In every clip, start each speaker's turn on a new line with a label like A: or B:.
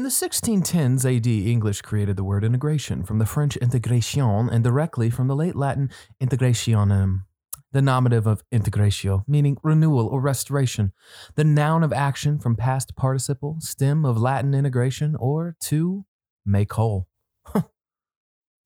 A: In the 1610s AD, English created the word integration from the French intégration and directly from the late Latin integrationem, the nominative of integratio, meaning renewal or restoration, the noun of action from past participle, stem of Latin integrare, or to make whole.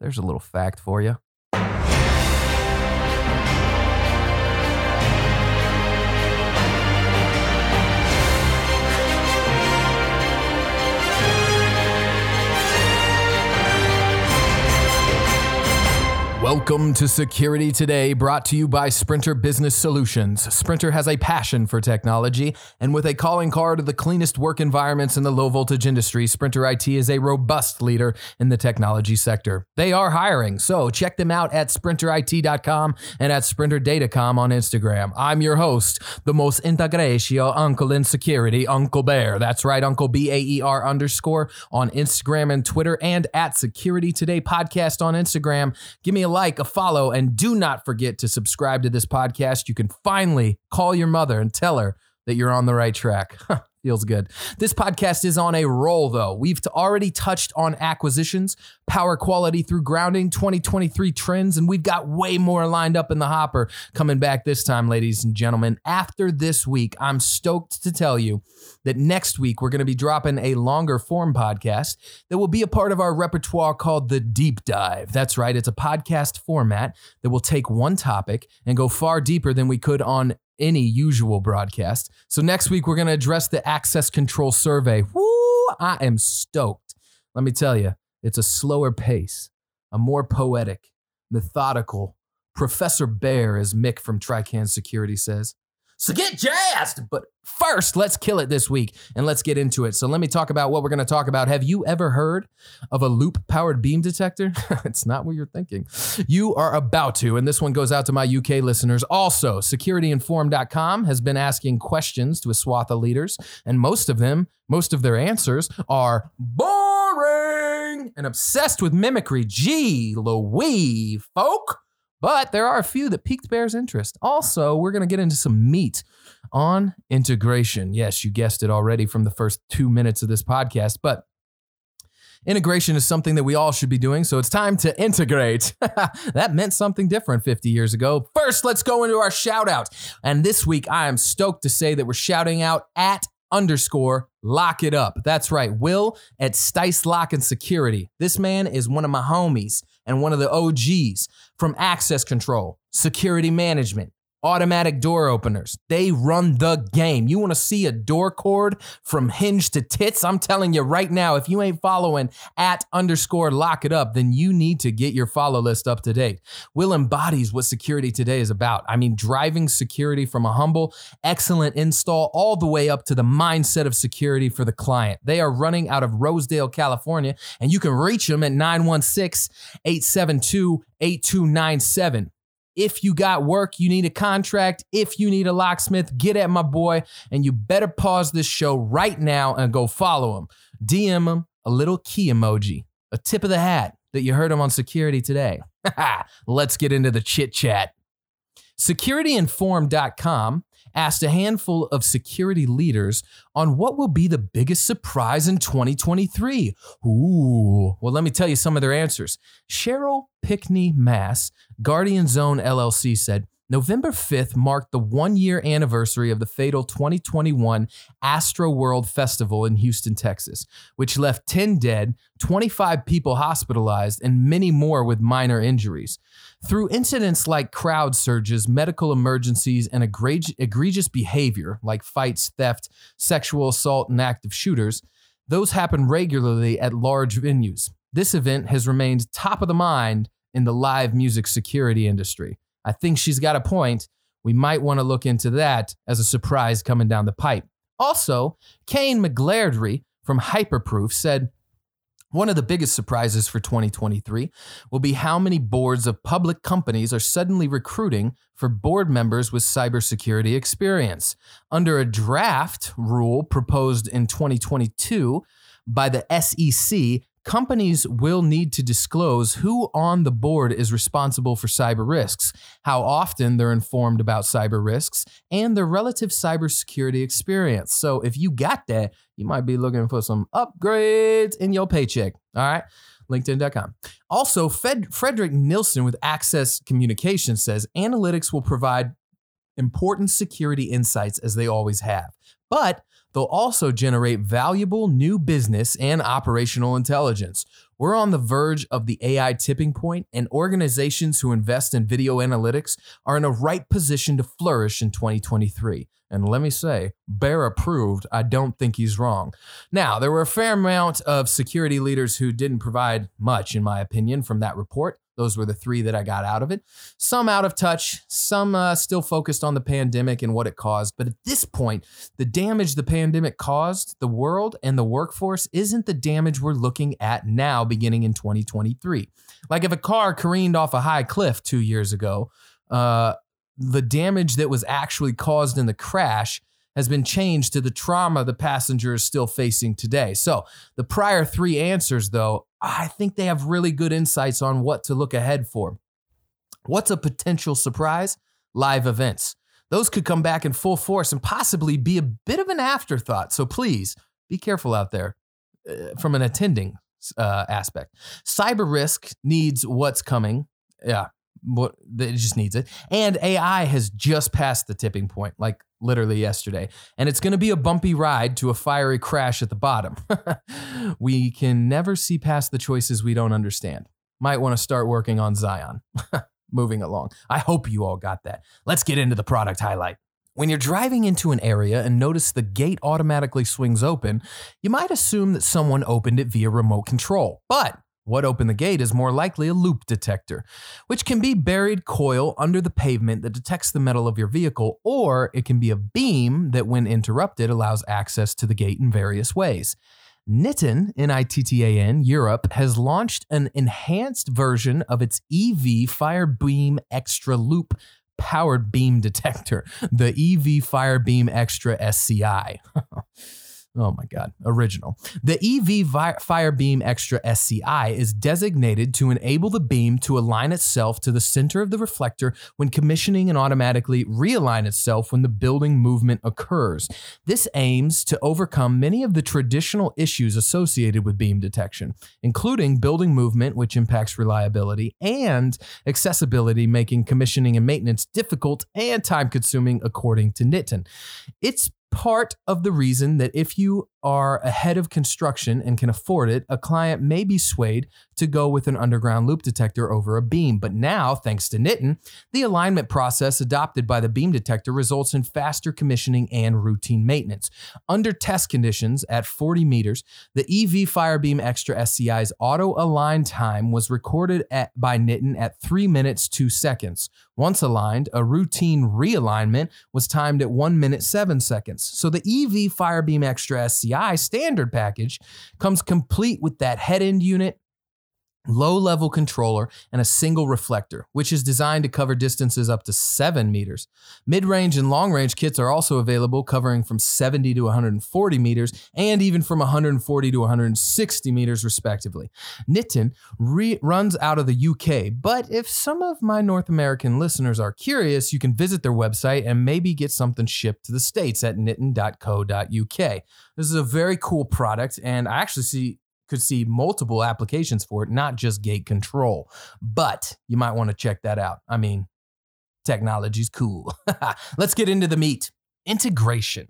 A: There's a little fact for you. Welcome to Security Today, brought to you by Sprinter Business Solutions. Sprinter has a passion for technology, and with a calling card of the cleanest work environments in the low voltage industry, Sprinter IT is a robust leader in the technology sector. They are hiring, so check them out at sprinterit.com and at sprinterdatacom on Instagram. I'm your host, the most integratio uncle in security, Uncle Bear. That's right, Uncle B A E R underscore on Instagram and Twitter, and at Security Today Podcast on Instagram. Give me a like, a follow, and do not forget to subscribe to this podcast. You can finally call your mother and tell her that you're on the right track. Feels good. This podcast is on a roll, though. We've already touched on acquisitions, power quality through grounding, 2023 trends, and we've got way more lined up in the hopper coming back this time, ladies and gentlemen. After this week, I'm stoked to tell you that next week we're going to be dropping a longer form podcast that will be a part of our repertoire called The Deep Dive. That's right, it's a podcast format that will take one topic and go far deeper than we could on any usual broadcast. So next week we're going to address the access control survey. Woo! I am stoked. Let me tell you, it's a slower pace, a more poetic, methodical. Professor Bear, as Mick from Trican Security says. So get jazzed. But first, let's kill it this week and let's get into it. So let me talk about what we're going to talk about. Have you ever heard of a loop powered beam detector? it's not what you're thinking. You are about to. And this one goes out to my UK listeners. Also, securityinform.com has been asking questions to a swath of leaders, and most of them, most of their answers are boring and obsessed with mimicry. Gee, Louis, folk. But there are a few that piqued Bear's interest. Also, we're going to get into some meat on integration. Yes, you guessed it already from the first two minutes of this podcast, but integration is something that we all should be doing. So it's time to integrate. that meant something different 50 years ago. First, let's go into our shout out. And this week, I am stoked to say that we're shouting out at underscore lock it up. That's right. Will at Stice Lock and Security. This man is one of my homies and one of the OGs from access control, security management, automatic door openers. They run the game. You want to see a door cord from hinge to tits? I'm telling you right now, if you ain't following at underscore lock it up, then you need to get your follow list up to date. Will embodies what security today is about. I mean, driving security from a humble, excellent install all the way up to the mindset of security for the client. They are running out of Roseville, California, and you can reach them at 916 872 8297. If you got work, you need a contract, if you need a locksmith, get at my boy. And you better pause this show right now and go follow him. DM him a little key emoji, a tip of the hat that you heard him on security today. Let's get into the chit chat. SecurityInform.com asked a handful of security leaders on what will be the biggest surprise in 2023. Ooh, well, let me tell you some of their answers. Cheryl Pickney Mass, Guardian Zone LLC said, November 5th marked the one year anniversary of the fatal 2021 Astroworld Festival in Houston, Texas, which left 10 dead, 25 people hospitalized, and many more with minor injuries. Through incidents like crowd surges, medical emergencies, and egregious behavior like fights, theft, sexual assault, and active shooters, those happen regularly at large venues. This event has remained top of the mind in the live music security industry. I think she's got a point. We might want to look into that as a surprise coming down the pipe. Also, Kayne McGladrey from Hyperproof said, one of the biggest surprises for 2023 will be how many boards of public companies are suddenly recruiting for board members with cybersecurity experience. Under a draft rule proposed in 2022 by the SEC, companies will need to disclose who on the board is responsible for cyber risks, how often they're informed about cyber risks, and their relative cybersecurity experience. So if you got that, you might be looking for some upgrades in your paycheck. All right. LinkedIn.com. Also, Fed, Frederick Nilsson with Axis Communications says analytics will provide important security insights as they always have. But they'll also generate valuable new business and operational intelligence. We're on the verge of the AI tipping point, and organizations who invest in video analytics are in a right position to flourish in 2023. And let me say, Bear approved. I don't think he's wrong. Now, there were a fair amount of security leaders who didn't provide much, in my opinion, from that report. Those were the three that I got out of it. Some out of touch, some uh, still focused on the pandemic and what it caused. But at this point, the damage the pandemic caused the world and the workforce isn't the damage we're looking at now, beginning in 2023. Like if a car careened off a high cliff two years ago, uh, the damage that was actually caused in the crash has been changed to the trauma the passenger is still facing today. So, the prior three answers, though, I think they have really good insights on what to look ahead for. What's a potential surprise? Live events. Those could come back in full force and possibly be a bit of an afterthought. So, please be careful out there uh, from an attending uh, aspect. Cyber risk needs what's coming. Yeah, what it just needs it. And AI has just passed the tipping point, like literally yesterday. And it's going to be a bumpy ride to a fiery crash at the bottom. we can never see past the choices we don't understand. Might want to start working on Zion. Moving along. I hope you all got that. Let's get into the product highlight. When you're driving into an area and notice the gate automatically swings open, you might assume that someone opened it via remote control. But what opened the gate is more likely a loop detector, which can be buried coil under the pavement that detects the metal of your vehicle, or it can be a beam that, when interrupted, allows access to the gate in various ways. Nittan, N-I-T-T-A-N, Europe, has launched an enhanced version of its EV Firebeam Extra Loop powered beam detector, the EV Firebeam Extra SCI. Oh my God, original. The EV Firebeam Extra SCI is designated to enable the beam to align itself to the center of the reflector when commissioning and automatically realign itself when the building movement occurs. This aims to overcome many of the traditional issues associated with beam detection, including building movement, which impacts reliability, and accessibility, making commissioning and maintenance difficult and time consuming, according to Nittan. It's part of the reason that if you are ahead of construction and can afford it, a client may be swayed to go with an underground loop detector over a beam. But now, thanks to Nittan, the alignment process adopted by the beam detector results in faster commissioning and routine maintenance. Under test conditions at 40 meters, the EV Firebeam Extra SCI's auto align time was recorded at, by Nittan at 3 minutes 2 seconds. Once aligned, a routine realignment was timed at 1 minute 7 seconds. So the EV Firebeam Extra SCI standard package comes complete with that head end unit, low level controller, and a single reflector, which is designed to cover distances up to 7 meters. Mid range and long range kits are also available, covering from 70 to 140 meters and even from 140 to 160 meters, respectively. Nittan re- runs out of the UK, but if some of my North American listeners are curious, you can visit their website and maybe get something shipped to the States at nittan.co.uk. This is a very cool product, and I actually see could see multiple applications for it, not just gate control. But you might want to check that out. I mean, technology's cool. Let's get into the meat integration.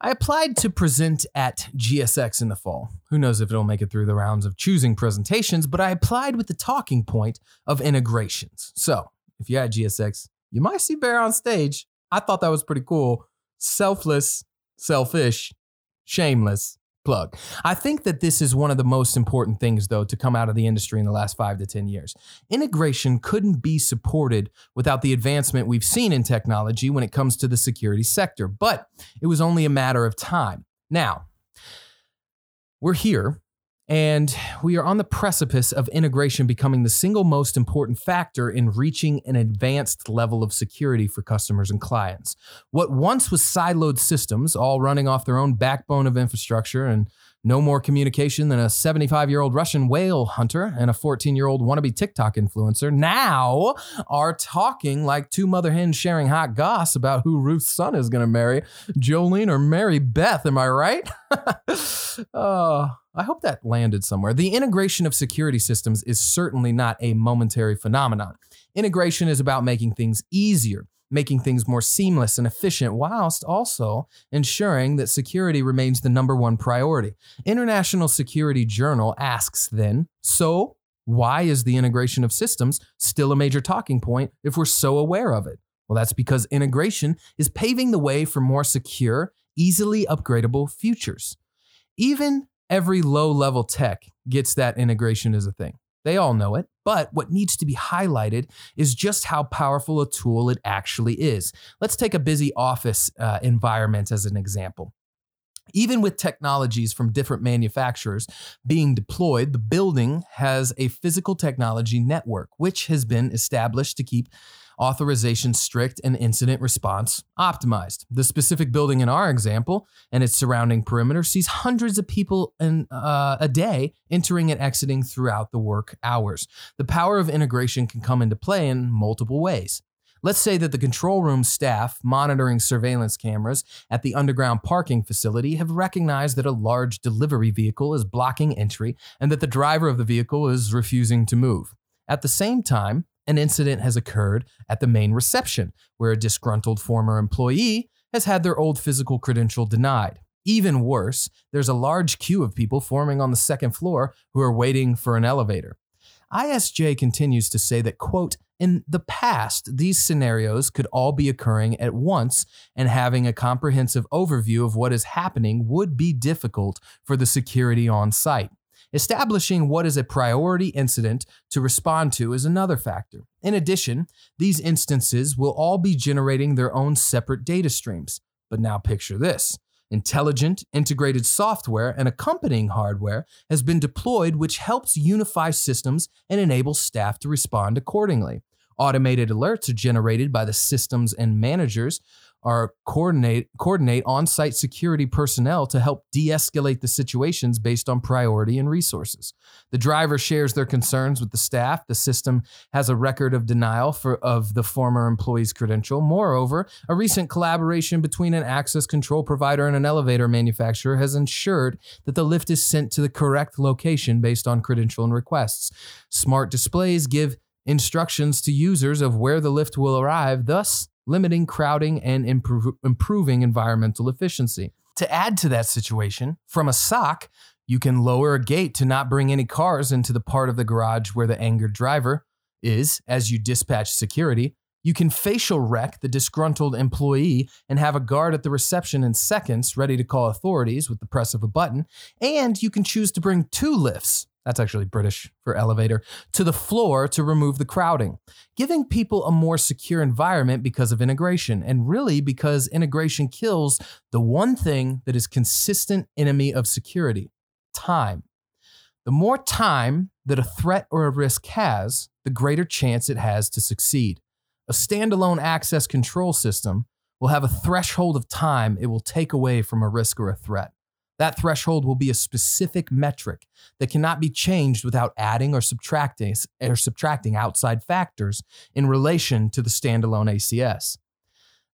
A: I applied to present at GSX in the fall. Who knows if it'll make it through the rounds of choosing presentations, but I applied with the talking point of integrations. So if you're at GSX, you might see Bear on stage. I thought that was pretty cool. Selfless, selfish, shameless plug. I think that this is one of the most important things, though, to come out of the industry in the last five to 10 years. Integration couldn't be supported without the advancement we've seen in technology when it comes to the security sector, but it was only a matter of time. Now, we're here and we are on the precipice of integration becoming the single most important factor in reaching an advanced level of security for customers and clients. What once was siloed systems, all running off their own backbone of infrastructure and no more communication than a 75 year old Russian whale hunter and a 14 year old wannabe TikTok influencer now are talking like two mother hens sharing hot goss about who Ruth's son is going to marry, Jolene or Mary Beth. Am I right? uh, I hope that landed somewhere. The integration of security systems is certainly not a momentary phenomenon. Integration is about making things easier making things more seamless and efficient, whilst also ensuring that security remains the number one priority. International Security Journal asks then, so why is the integration of systems still a major talking point if we're so aware of it? Well, that's because integration is paving the way for more secure, easily upgradable futures. Even every low level tech gets that integration as a thing. They all know it. But what needs to be highlighted is just how powerful a tool it actually is. Let's take a busy office uh, environment as an example. Even with technologies from different manufacturers being deployed, the building has a physical technology network, which has been established to keep authorization strict, and incident response optimized. The specific building in our example and its surrounding perimeter sees hundreds of people in, uh, a day entering and exiting throughout the work hours. The power of integration can come into play in multiple ways. Let's say that the control room staff monitoring surveillance cameras at the underground parking facility have recognized that a large delivery vehicle is blocking entry and that the driver of the vehicle is refusing to move. At the same time, an incident has occurred at the main reception where a disgruntled former employee has had their old physical credential denied. Even worse, there's a large queue of people forming on the second floor who are waiting for an elevator. ISJ continues to say that, quote, in the past, these scenarios could all be occurring at once, and having a comprehensive overview of what is happening would be difficult for the security on site. Establishing what is a priority incident to respond to is another factor. In addition, these instances will all be generating their own separate data streams. But now picture this. Intelligent, integrated software and accompanying hardware has been deployed, which helps unify systems and enable staff to respond accordingly. Automated alerts are generated by the systems and managers are coordinate coordinate on-site security personnel to help de-escalate the situations based on priority and resources. The driver shares their concerns with the staff. The system has a record of denial for of the former employee's credential. Moreover, a recent collaboration between an access control provider and an elevator manufacturer has ensured that the lift is sent to the correct location based on credential and requests. Smart displays give instructions to users of where the lift will arrive, thus limiting crowding and improve, improving environmental efficiency. To add to that situation, from a SOC, you can lower a gate to not bring any cars into the part of the garage where the angered driver is as you dispatch security. You can facial wreck the disgruntled employee and have a guard at the reception in seconds ready to call authorities with the press of a button. And you can choose to bring two lifts that's actually British for elevator, to the floor to remove the crowding, giving people a more secure environment because of integration, and really because integration kills the one thing that is consistent enemy of security time. The more time that a threat or a risk has, the greater chance it has to succeed. A standalone access control system will have a threshold of time it will take away from a risk or a threat. That threshold will be a specific metric that cannot be changed without adding or subtracting, or subtracting outside factors in relation to the standalone ACS.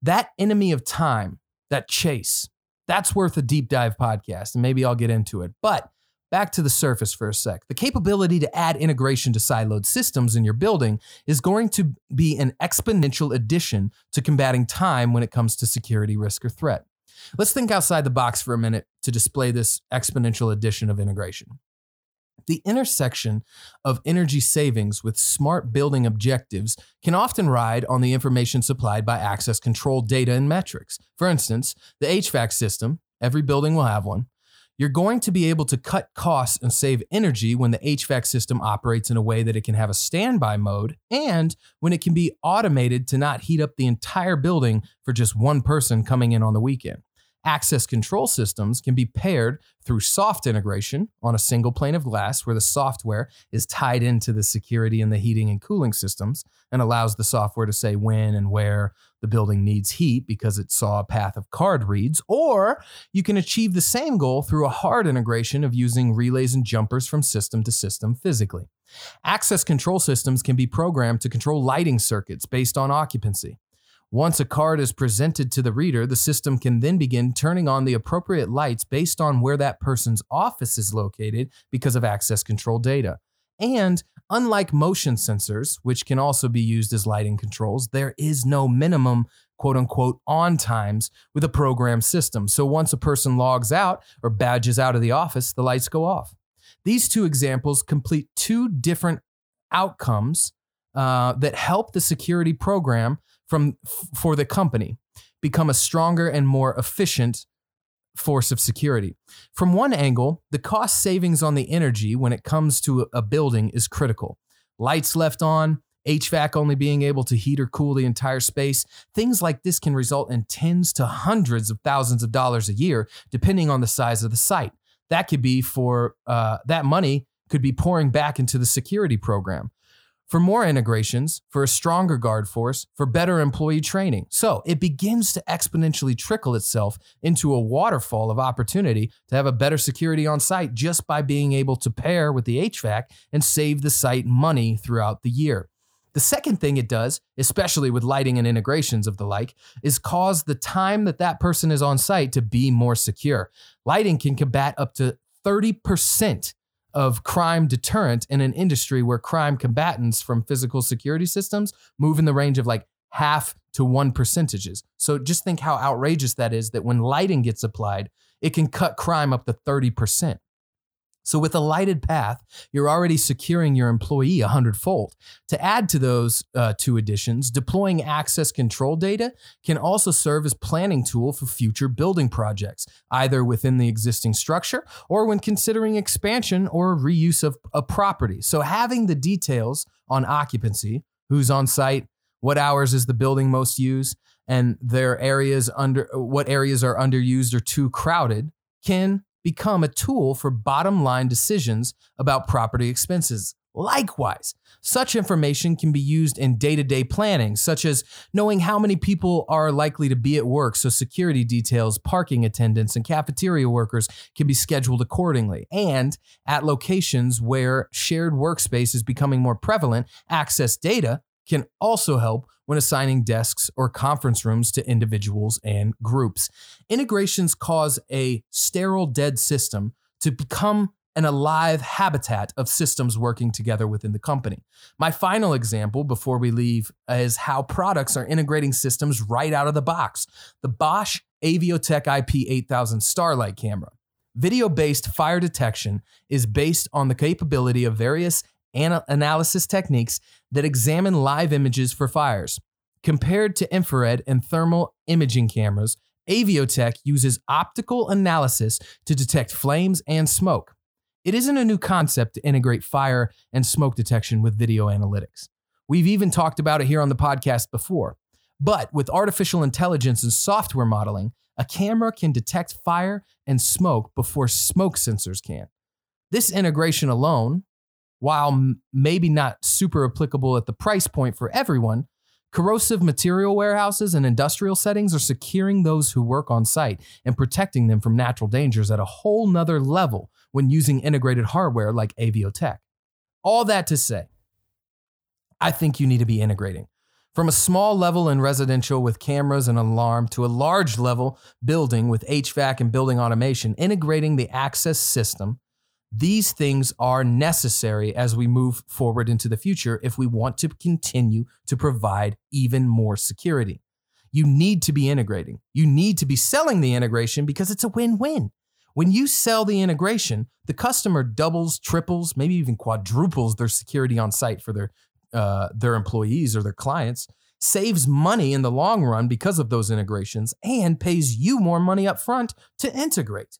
A: That enemy of time, that chase, that's worth a deep dive podcast, and maybe I'll get into it. But back to the surface for a sec. The capability to add integration to siloed systems in your building is going to be an exponential addition to combating time when it comes to security risk or threat. Let's think outside the box for a minute to display this exponential addition of integration. The intersection of energy savings with smart building objectives can often ride on the information supplied by access control data and metrics. For instance, the HVAC system, every building will have one. You're going to be able to cut costs and save energy when the HVAC system operates in a way that it can have a standby mode and when it can be automated to not heat up the entire building for just one person coming in on the weekend. Access control systems can be paired through soft integration on a single pane of glass where the software is tied into the security and the heating and cooling systems and allows the software to say when and where the building needs heat because it saw a path of card reads. Or you can achieve the same goal through a hard integration of using relays and jumpers from system to system physically. Access control systems can be programmed to control lighting circuits based on occupancy. Once a card is presented to the reader, the system can then begin turning on the appropriate lights based on where that person's office is located because of access control data. And unlike motion sensors, which can also be used as lighting controls, there is no minimum quote unquote on times with a program system. So once a person logs out or badges out of the office, the lights go off. These two examples complete two different outcomes uh, that help the security program from for the company become a stronger and more efficient force of security. From one angle, the cost savings on the energy when it comes to a building is critical. Lights left on, HVAC only being able to heat or cool the entire space, things like this can result in tens to hundreds of thousands of dollars a year, depending on the size of the site. That could be for uh, that money could be pouring back into the security program for more integrations, for a stronger guard force, for better employee training. So it begins to exponentially trickle itself into a waterfall of opportunity to have a better security on site just by being able to pair with the HVAC and save the site money throughout the year. The second thing it does, especially with lighting and integrations of the like, is cause the time that that person is on site to be more secure. Lighting can combat up to 30% of crime deterrent in an industry where crime combatants from physical security systems move in the range of like half to one percentages. So just think how outrageous that is that when lighting gets applied, it can cut crime up to 30%. So, with a lighted path, you're already securing your employee a hundredfold. To add to those uh, two additions, deploying access control data can also serve as planning tool for future building projects, either within the existing structure or when considering expansion or reuse of a property. So, having the details on occupancy, who's on site, what hours is the building most used, and their areas under what areas are underused or too crowded can become a tool for bottom line decisions about property expenses. Likewise, such information can be used in day to day planning, such as knowing how many people are likely to be at work, so security details, parking attendants, and cafeteria workers can be scheduled accordingly. And at locations where shared workspace is becoming more prevalent, access data can also help when assigning desks or conference rooms to individuals and groups. Integrations cause a sterile dead system to become an alive habitat of systems working together within the company. My final example before we leave is how products are integrating systems right out of the box. The Bosch Aviotec IP 8000 Starlight camera. Video based fire detection is based on the capability of various ana- analysis techniques that examine live images for fires. Compared to infrared and thermal imaging cameras, Aviotec uses optical analysis to detect flames and smoke. It isn't a new concept to integrate fire and smoke detection with video analytics. We've even talked about it here on the podcast before. But with artificial intelligence and software modeling, a camera can detect fire and smoke before smoke sensors can. This integration alone, while maybe not super applicable at the price point for everyone, corrosive material warehouses and industrial settings are securing those who work on site and protecting them from natural dangers at a whole nother level when using integrated hardware like Aviotec. All that to say, I think you need to be integrating. From a small level in residential with cameras and alarm to a large level building with HVAC and building automation, integrating the access system these things are necessary as we move forward into the future if we want to continue to provide even more security. You need to be integrating. You need to be selling the integration because it's a win win. When you sell the integration, the customer doubles, triples, maybe even quadruples their security on site for their, uh, their employees or their clients, saves money in the long run because of those integrations, and pays you more money up front to integrate.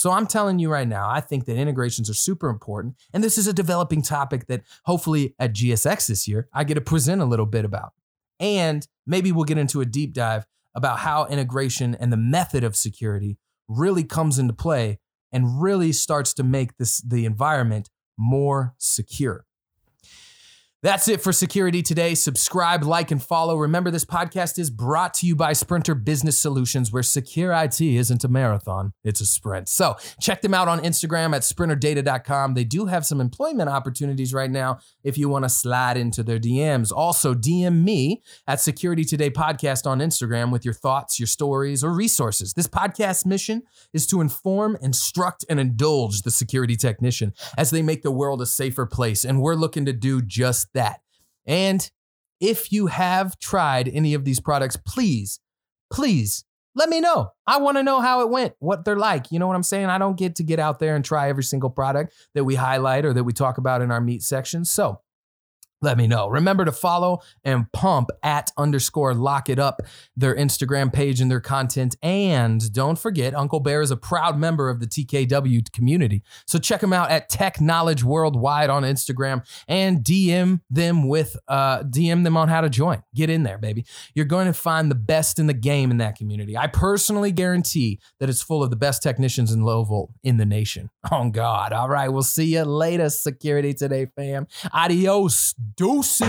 A: So I'm telling you right now, I think that integrations are super important. And this is a developing topic that hopefully at GSX this year, I get to present a little bit about. And maybe we'll get into a deep dive about how integration and the method of security really comes into play and really starts to make this the environment more secure. That's it for Security Today. Subscribe, like, and follow. Remember, this podcast is brought to you by Sprinter Business Solutions, where secure IT isn't a marathon, it's a sprint. So check them out on Instagram at sprinterdata.com. They do have some employment opportunities right now if you want to slide into their DMs. Also, DM me at Security Today Podcast on Instagram with your thoughts, your stories, or resources. This podcast mission is to inform, instruct, and indulge the security technician as they make the world a safer place. And we're looking to do just that. And if you have tried any of these products, please, please let me know. I want to know how it went, what they're like. You know what I'm saying? I don't get to get out there and try every single product that we highlight or that we talk about in our meat section. So let me know. Remember to follow and pump at underscore lock it up, their Instagram page and their content. And don't forget, Uncle Bear is a proud member of the TKW community. So check them out at Tech Knowledge Worldwide on Instagram and DM them with uh, DM them on how to join. Get in there, baby. You're going to find the best in the game in that community. I personally guarantee that it's full of the best technicians in low volt in the nation. Oh God. All right. We'll see you later, security today, fam. Adios. Deuces.